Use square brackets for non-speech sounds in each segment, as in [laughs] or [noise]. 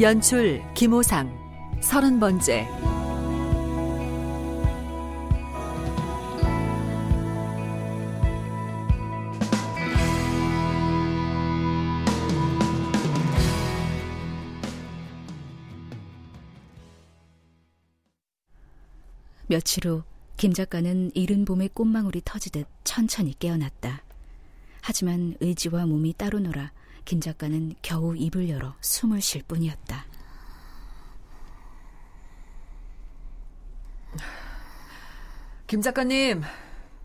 연출 김호상 서른 번째 며칠 후 김 작가는 이른 봄에 꽃망울이 터지듯 천천히 깨어났다. 하지만 의지와 몸이 따로 놀아 김 작가는 겨우 입을 열어 숨을 쉴 뿐이었다. 김 작가님,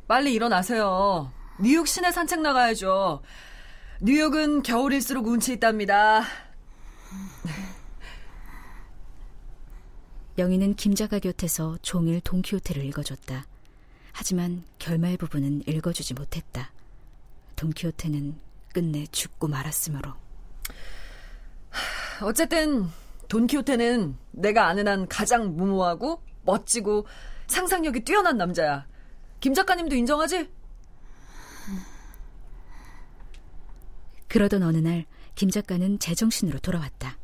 빨리 일어나세요. 뉴욕 시내 산책 나가야죠. 뉴욕은 겨울일수록 운치 있답니다. 영희는 김 작가 곁에서 종일 돈키호테를 읽어줬다. 하지만 결말 부분은 읽어주지 못했다. 돈키호테는 끝내 죽고 말았으므로. 어쨌든 돈키호테는 내가 아는 한 가장 무모하고 멋지고 상상력이 뛰어난 남자야. 김 작가님도 인정하지? 그러던 어느 날 김 작가는 제정신으로 돌아왔다.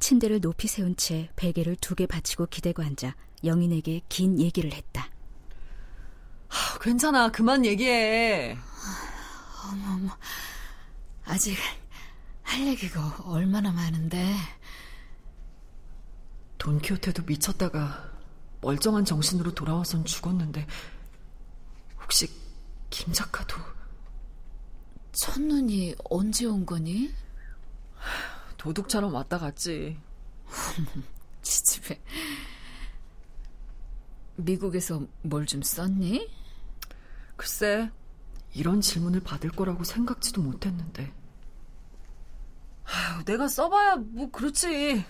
침대를 높이 세운 채 베개를 두 개 받치고 기대고 앉아 영인에게 긴 얘기를 했다. 하, 괜찮아. 그만 얘기해. 어머, 어머. 아직 할 얘기가 얼마나 많은데. 돈키호테도 미쳤다가 멀쩡한 정신으로 돌아와선 죽었는데 혹시 김 작가도 첫눈이 언제 온 거니? 도둑처럼 왔다 갔지. [laughs] 지집에 미국에서 뭘 좀 썼니? 글쎄, 이런 질문을 받을 거라고 생각지도 못했는데. 아휴, 내가 써봐야 뭐 그렇지.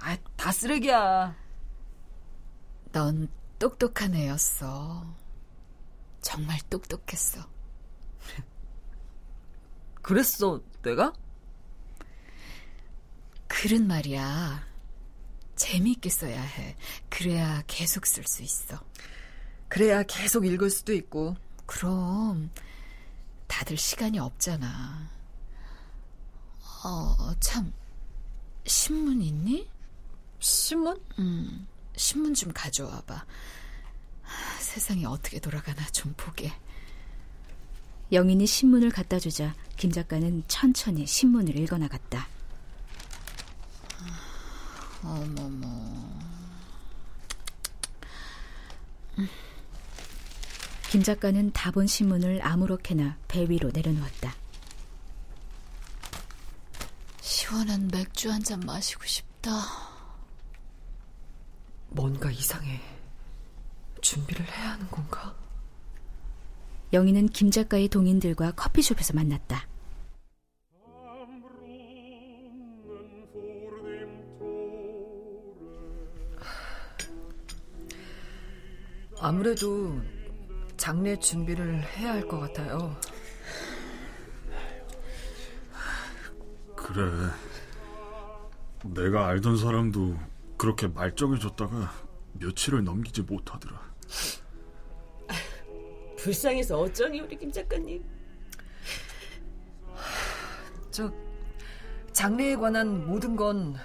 아, 다 쓰레기야. 넌 똑똑한 애였어. 정말 똑똑했어. [laughs] 그랬어, 내가? 글은 말이야. 재미있게 써야 해. 그래야 계속 쓸 수 있어. 그래야 계속 읽을 수도 있고. 그럼 다들 시간이 없잖아. 어, 참. 신문 있니? 신문? 음, 신문 좀 가져와 봐. 세상이 어떻게 돌아가나 좀 보게. 영인이 신문을 갖다 주자 김 작가는 천천히 신문을 읽어 나갔다. 어머머. 김 작가는 다본 신문을 아무렇게나 배 위로 내려놓았다. 시원한 맥주 한 잔 마시고 싶다. 뭔가 이상해. 준비를 해야 하는 건가? 영희는 김 작가의 동인들과 커피숍에서 만났다. 아무래도 장례 준비를 해야 할 것 같아요. 그래. 내가 알던 사람도 그렇게 말정해졌다가 며칠을 넘기지 못하더라. 불쌍해서 어쩌니 우리 김 작가님. 저 장례에 관한 모든 건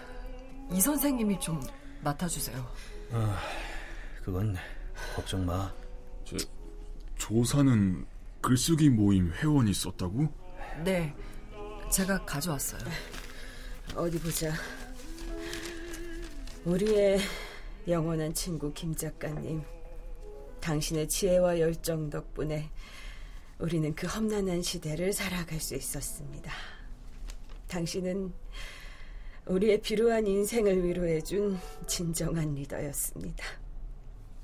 이 선생님이 좀 맡아주세요. 아, 그건 걱정 마. 저, 조사는 글쓰기 모임 회원이 있었다고? 네, 제가 가져왔어요. 어디 보자. 우리의 영원한 친구 김 작가님. 당신의 지혜와 열정 덕분에 우리는 그 험난한 시대를 살아갈 수 있었습니다. 당신은 우리의 비루한 인생을 위로해준 진정한 리더였습니다.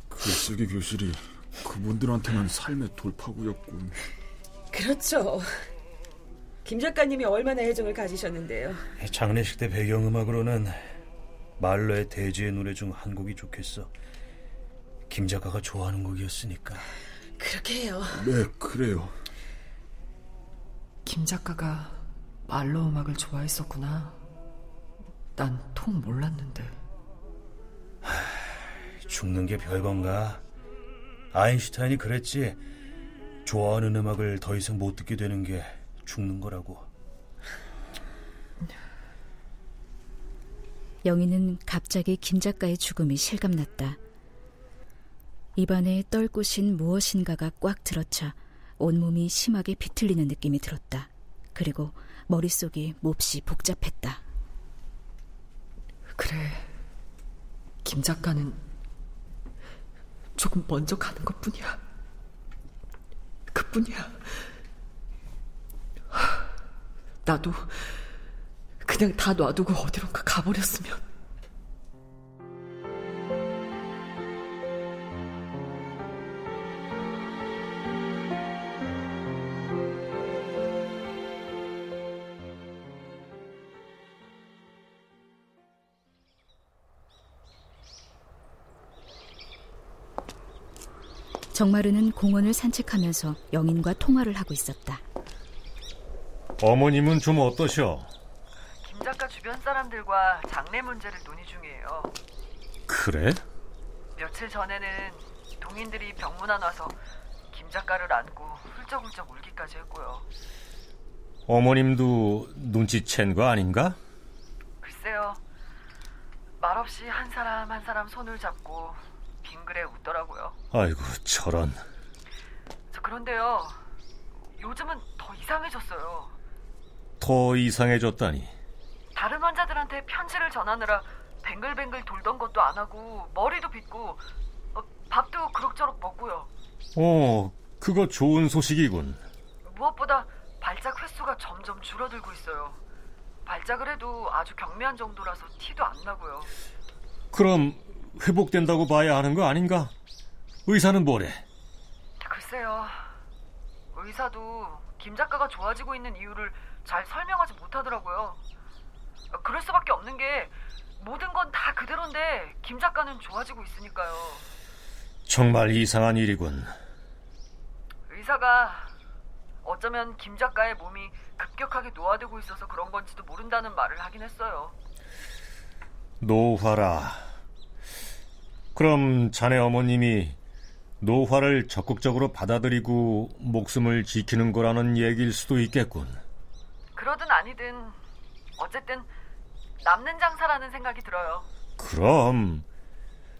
글쓰기 교실이 그분들한테는 삶의 돌파구였군. 그렇죠. 김 작가님이 얼마나 애정을 가지셨는데요. 장례식 때 배경음악으로는 말러의 대지의 노래 중 한 곡이 좋겠어. 김 작가가 좋아하는 곡이었으니까. 그렇게 해요. 네, 그래요. 김 작가가 말로 음악을 좋아했었구나. 난 통 몰랐는데. 죽는 게 별건가? 아인슈타인이 그랬지. 좋아하는 음악을 더 이상 못 듣게 되는 게 죽는 거라고. 영희는 갑자기 김 작가의 죽음이 실감났다. 입안에 떨꽃인 무엇인가가 꽉 들어차 온몸이 심하게 비틀리는 느낌이 들었다. 그리고 머릿속이 몹시 복잡했다. 그래. 김 작가는 조금 먼저 가는 것 뿐이야. 그 뿐이야. 나도 그냥 다 놔두고 어디론가 가버렸으면. 정마르는 공원을 산책하면서 영인과 통화를 하고 있었다. 어머님은 좀 어떠셔? 김 작가 주변 사람들과 장례 문제를 논의 중이에요. 그래? 며칠 전에는 동인들이 병문안 와서 김 작가를 안고 훌쩍훌쩍 울기까지 했고요. 어머님도 눈치챈 거 아닌가? 글쎄요. 말없이 한 사람 한 사람 손을 잡고 빙그레 웃더라고요. 아이고 저런. 저 그런데요. 요즘은 더 이상해졌어요. 더 이상해졌다니. 다른 환자들한테 편지를 전하느라 뱅글뱅글 돌던 것도 안 하고 머리도 빗고 어, 밥도 그럭저럭 먹고요. 어, 그거 좋은 소식이군. 무엇보다 발작 횟수가 점점 줄어들고 있어요. 발작을 해도 아주 경미한 정도라서 티도 안 나고요. 그럼 회복된다고 봐야 하는 거 아닌가? 의사는 뭐래? 글쎄요. 의사도 김 작가가 좋아지고 있는 이유를 잘 설명하지 못하더라고요. 그럴 수밖에 없는 게 모든 건 다 그대로인데 김 작가는 좋아지고 있으니까요. 정말 이상한 일이군. 의사가 어쩌면 김 작가의 몸이 급격하게 노화되고 있어서 그런 건지도 모른다는 말을 하긴 했어요. 노화라. 그럼 자네 어머님이 노화를 적극적으로 받아들이고 목숨을 지키는 거라는 얘기일 수도 있겠군. 그러든 아니든 어쨌든 남는 장사라는 생각이 들어요. 그럼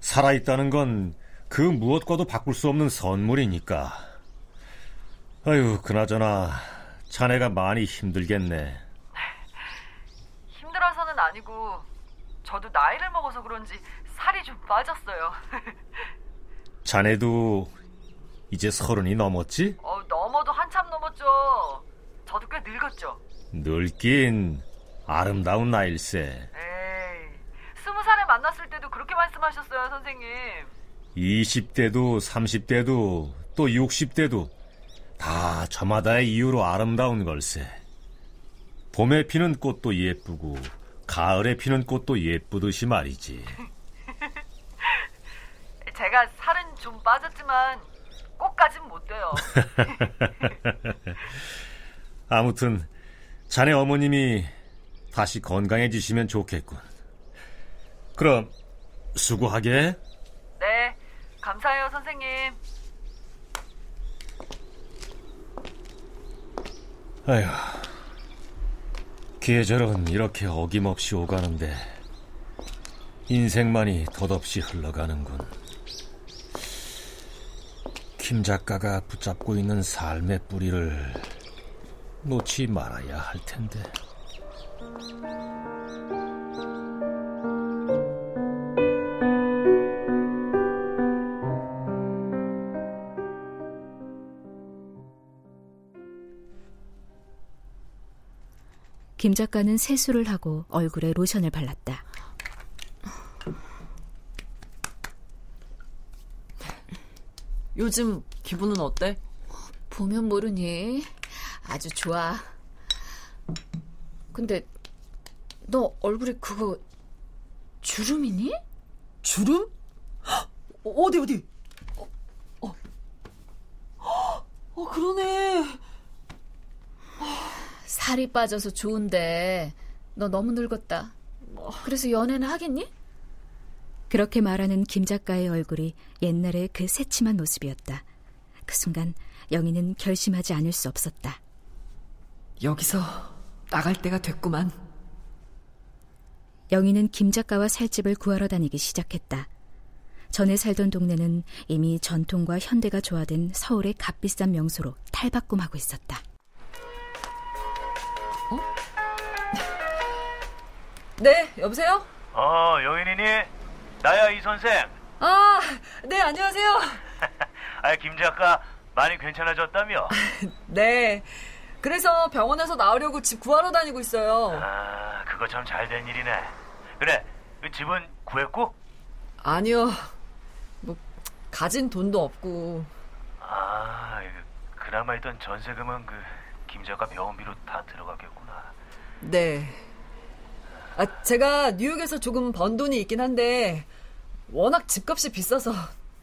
살아있다는 건 그 무엇과도 바꿀 수 없는 선물이니까. 아유, 그나저나 자네가 많이 힘들겠네. 힘들어서는 아니고 저도 나이를 먹어서 그런지 살이 좀 빠졌어요. [laughs] 자네도 이제 서른이 넘었지? 어, 넘어도 한참 넘었죠. 저도 꽤 늙었죠. 늙긴 아름다운 나일세. 에이, 스무 살에 만났을 때도 그렇게 말씀하셨어요, 선생님. 20대도 30대도 또 60대도 다 저마다의 이유로 아름다운 걸세. 봄에 피는 꽃도 예쁘고 가을에 피는 꽃도 예쁘듯이 말이지. [laughs] 제가 살은 좀 빠졌지만 꽃까진 못 돼요. [laughs] 아무튼 자네 어머님이 다시 건강해지시면 좋겠군. 그럼 수고하게. 네, 감사해요, 선생님. 아휴, 계절은 이렇게 어김없이 오가는데 인생만이 덧없이 흘러가는군. 김 작가가 붙잡고 있는 삶의 뿌리를 놓지 말아야 할 텐데. 김 작가는 세수를 하고 얼굴에 로션을 발랐다. 요즘 기분은 어때? 보면 모르니 아주 좋아. 근데 너 얼굴에 그거 주름이니? 주름? 어디 어디? 어, 어, 어 그러네. 살이 빠져서 좋은데 너 너무 늙었다. 그래서 연애는 하겠니? 그렇게 말하는 김 작가의 얼굴이 옛날의 그 새침한 모습이었다. 그 순간 영희는 결심하지 않을 수 없었다. 여기서 나갈 때가 됐구만. 영희는 김 작가와 살집을 구하러 다니기 시작했다. 전에 살던 동네는 이미 전통과 현대가 조화된 서울의 값비싼 명소로 탈바꿈하고 있었다. 어? [laughs] 네, 여보세요? 어, 여인이니? 나야, 이 선생. 아, 네, 안녕하세요. [laughs] 아, 김 작가 많이 괜찮아졌다며? [laughs] 네. 그래서 병원에서 나오려고 집 구하러 다니고 있어요. 아, 그거 참 잘 된 일이네. 그래, 그 집은 구했고? 아니요. 뭐, 가진 돈도 없고. 아, 그나마 있던 전세금은 그, 김 작가 병원비로 다 들어가겠구나. 네. 아, 제가 뉴욕에서 조금 번 돈이 있긴 한데, 워낙 집값이 비싸서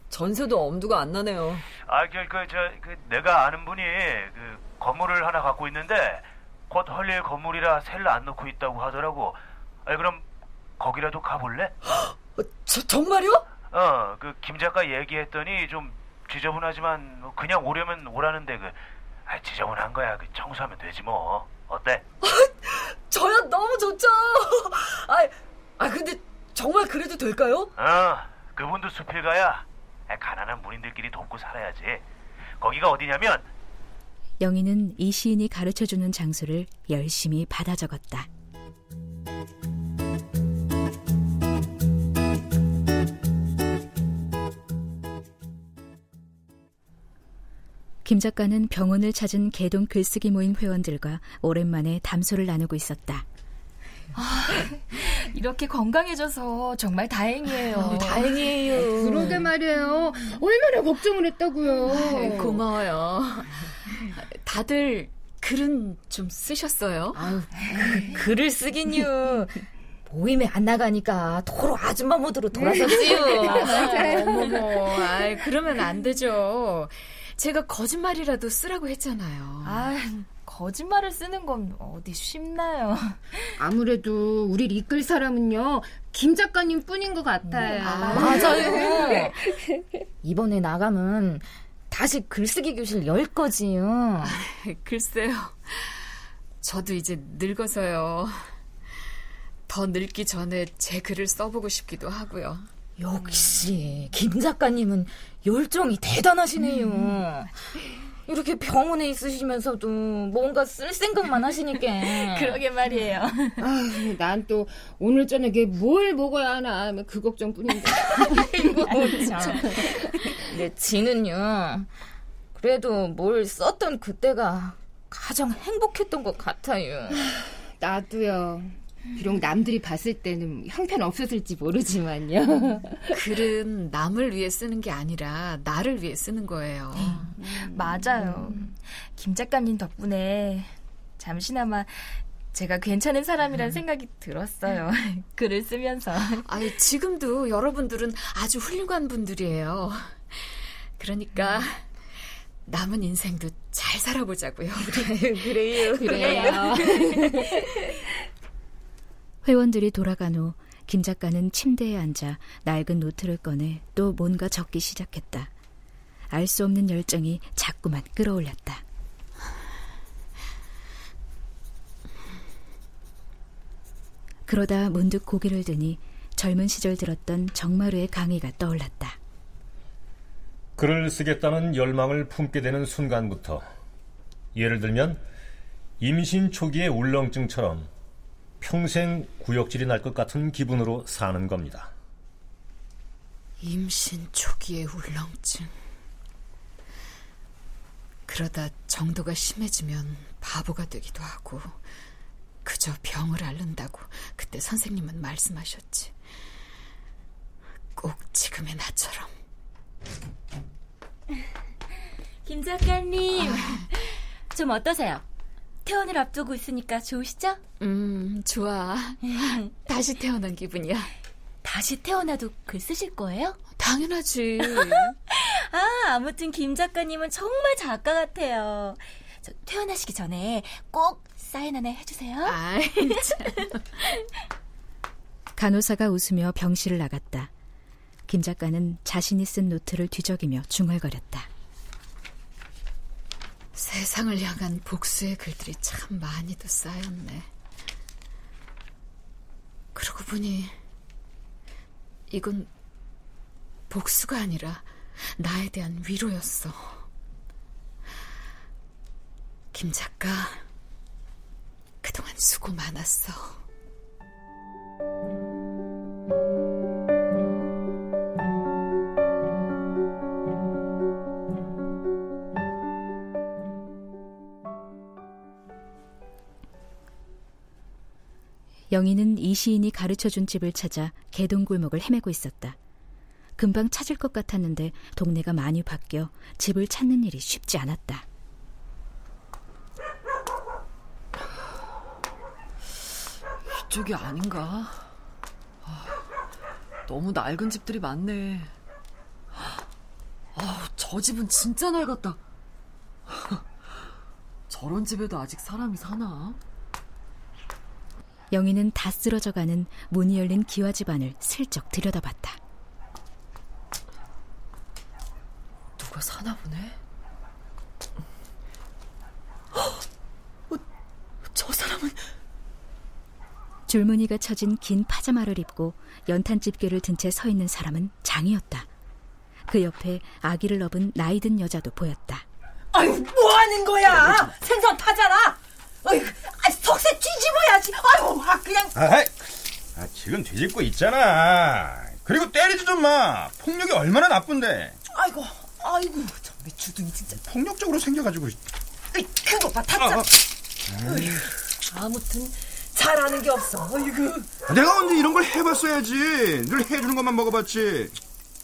전세도 엄두가 안 나네요. 아, 그, 그, 저, 그, 내가 아는 분이 그 건물을 하나 갖고 있는데 곧 헐릴 건물이라 셀을 안 넣고 있다고 하더라고. 아, 그럼 거기라도 가볼래? 어, 저, 정말요? 어, 그 김 작가 얘기했더니 좀 지저분하지만 뭐 그냥 오려면 오라는데 그 아, 지저분한 거야. 그 청소하면 되지 뭐. 어때? [laughs] 저야 너무 좋죠. [laughs] 아, 아 근데 정말 그래도 될까요? 어, 그분도 수필가야. 가난한 문인들끼리 돕고 살아야지. 거기가 어디냐면 영희는 이 시인이 가르쳐주는 장소를 열심히 받아 적었다. 김 작가는 병원을 찾은 개동 글쓰기 모임 회원들과 오랜만에 담소를 나누고 있었다. 아, 이렇게 건강해져서 정말 다행이에요. 어, 다행이에요. 그러게 말이에요. 얼마나 걱정을 했다고요. 아유, 고마워요. 다들 글은 좀 쓰셨어요? 아유, 그, 글을 쓰긴요. 모임에 안 나가니까 도로 아줌마 모드로 돌아섰지요. 어머머, 아 그러면 안 되죠. 제가 거짓말이라도 쓰라고 했잖아요. 아, 거짓말을 쓰는 건 어디 쉽나요? [laughs] 아무래도 우리 이끌 사람은요 김 작가님 뿐인 것 같아요. 아, 맞아요. 이번에 나가면 다시 글쓰기 교실 열 거지요. 아, 글쎄요. 저도 이제 늙어서요. 더 늙기 전에 제 글을 써보고 싶기도 하고요. 역시 김 작가님은 열정이 대단하시네요. 음. 이렇게 병원에 있으시면서도 뭔가 쓸 생각만 하시니까. [laughs] 그러게 말이에요. 난 또 오늘 저녁에 뭘 먹어야 하나 그 걱정뿐인데. [laughs] 이거 참. 근데 지는요. 그래도 뭘 썼던 그때가 가장 행복했던 것 같아요. 나도요. 비록 남들이 봤을 때는 형편 없었을지 모르지만요. [laughs] 글은 남을 위해 쓰는 게 아니라 나를 위해 쓰는 거예요. 음, 맞아요. 김 작가님 덕분에 잠시나마 제가 괜찮은 사람이란 생각이 들었어요. [laughs] 글을 쓰면서. 아니, 지금도 여러분들은 아주 훌륭한 분들이에요. 그러니까 남은 인생도 잘 살아보자고요. [laughs] 그래요. 그래요. 회원들이 돌아간 후 김 작가는 침대에 앉아 낡은 노트를 꺼내 또 뭔가 적기 시작했다. 알 수 없는 열정이 자꾸만 끌어올렸다. 그러다 문득 고개를 드니 젊은 시절 들었던 정마루의 강의가 떠올랐다. 글을 쓰겠다는 열망을 품게 되는 순간부터 예를 들면 임신 초기의 울렁증처럼 평생 구역질이 날 것 같은 기분으로 사는 겁니다. 임신 초기의 울렁증. 그러다 정도가 심해지면 바보가 되기도 하고 그저 병을 앓는다고 그때 선생님은 말씀하셨지. 꼭 지금의 나처럼. 김 작가님, 아... 좀 어떠세요? 퇴원을 앞두고 있으니까 좋으시죠? 음, 좋아. 다시 태어난 기분이야. 다시 태어나도 글 쓰실 거예요? 당연하지. [laughs] 아, 아무튼 김 작가님은 정말 작가 같아요. 저 태어나시기 전에 꼭 사인 하나 해주세요. 아이, [laughs] 간호사가 웃으며 병실을 나갔다. 김 작가는 자신이 쓴 노트를 뒤적이며 중얼거렸다. 세상을 향한 복수의 글들이 참 많이도 쌓였네. 그러고 보니 이건 복수가 아니라 나에 대한 위로였어. 김 작가, 그동안 수고 많았어. 영희는 이 시인이 가르쳐준 집을 찾아 개동 골목을 헤매고 있었다. 금방 찾을 것 같았는데 동네가 많이 바뀌어 집을 찾는 일이 쉽지 않았다. 이쪽이 아닌가? 아, 너무 낡은 집들이 많네. 아, 저 집은 진짜 낡았다. [laughs] 저런 집에도 아직 사람이 사나? 영희는 다 쓰러져가는 문이 열린 기와 집안을 슬쩍 들여다봤다. 누가 사나 보네. 어, 저 사람은 줄무늬가 쳐진 긴 파자마를 입고 연탄 집게를 든 채 서 있는 사람은 장이었다. 그 옆에 아기를 업은 나이든 여자도 보였다. 아유, 뭐 하는 거야? 생선 타잖아. 아유, 아, 석쇠 뒤집어야지. 아유, 아, 그냥. 아, 아, 지금 뒤집고 있잖아. 그리고 때리지 좀 마. 폭력이 얼마나 나쁜데. 아이고, 아이고, 정말 주둥이 진짜. 폭력적으로 생겨가지고. 에이, 그거 봐, 타짜. 아, 아. 아무튼 잘하는 게 없어. 아이고. 내가 언제 이런 걸 해봤어야지. 늘 해주는 것만 먹어봤지.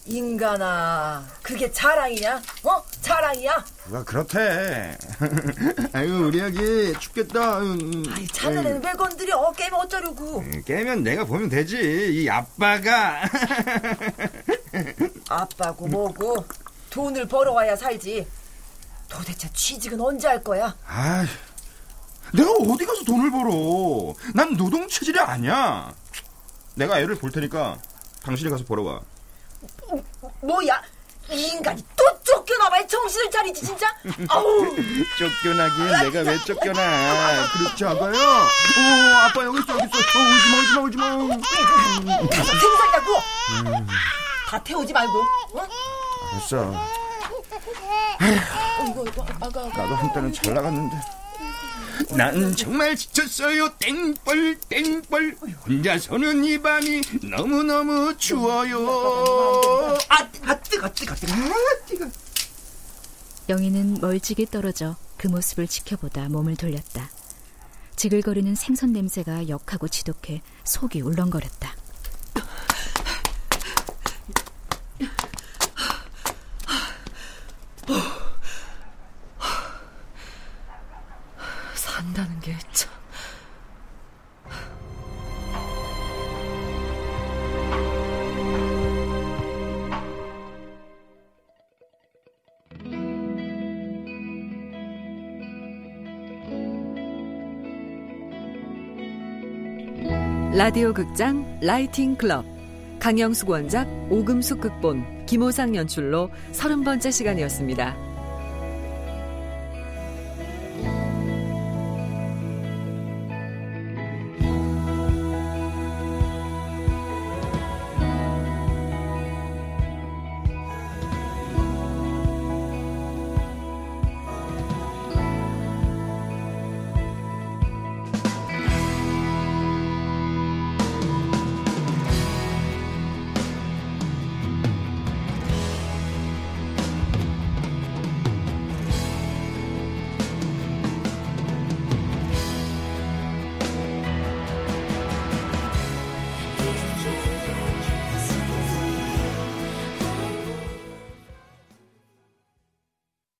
인간아, 그게 자랑이냐? 어? 자랑이야? 누가 그렇대. [laughs] 아유, 우리 아기 춥겠다. 아이, 자네는 왜 건드려? 깨면 어쩌려고? 음, 깨면 내가 보면 되지. 이 아빠가. [laughs] 아빠고 뭐고 돈을 벌어와야 살지. 도대체 취직은 언제 할 거야? 아, 내가 어디 가서 돈을 벌어? 난 노동 체질이 아니야. 내가 애를 볼 테니까 당신이 가서 보러 와. 뭐야? 이 인간이 또 쫓겨나봐 정신을 차리지 진짜? 아우 쫓겨나긴 내가 왜 쫓겨나? 그렇지 않아요? 어, 아빠 여기 있어 여기 있어. 어, 울지 마 울지 마 울지 마. 가서 생살자고 음. 다 태우지 말고. 어? 알았어. 이거 이거 아가 나도 한때는 잘 나갔는데. 난 정말 지쳤어요. 땡벌 땡벌 혼자서는 이 밤이 너무너무 추워요. 아, 아 뜨거 뜨거 뜨거 아, 뜨거. 영희는 멀찍이 떨어져 그 모습을 지켜보다 몸을 돌렸다. 지글거리는 생선 냄새가 역하고 지독해 속이 울렁거렸다. 산다는 게 참. 라디오 극장 라이팅 클럽 강영숙 원작 오금숙 극본 김호상 연출로 서른 번째 시간이었습니다.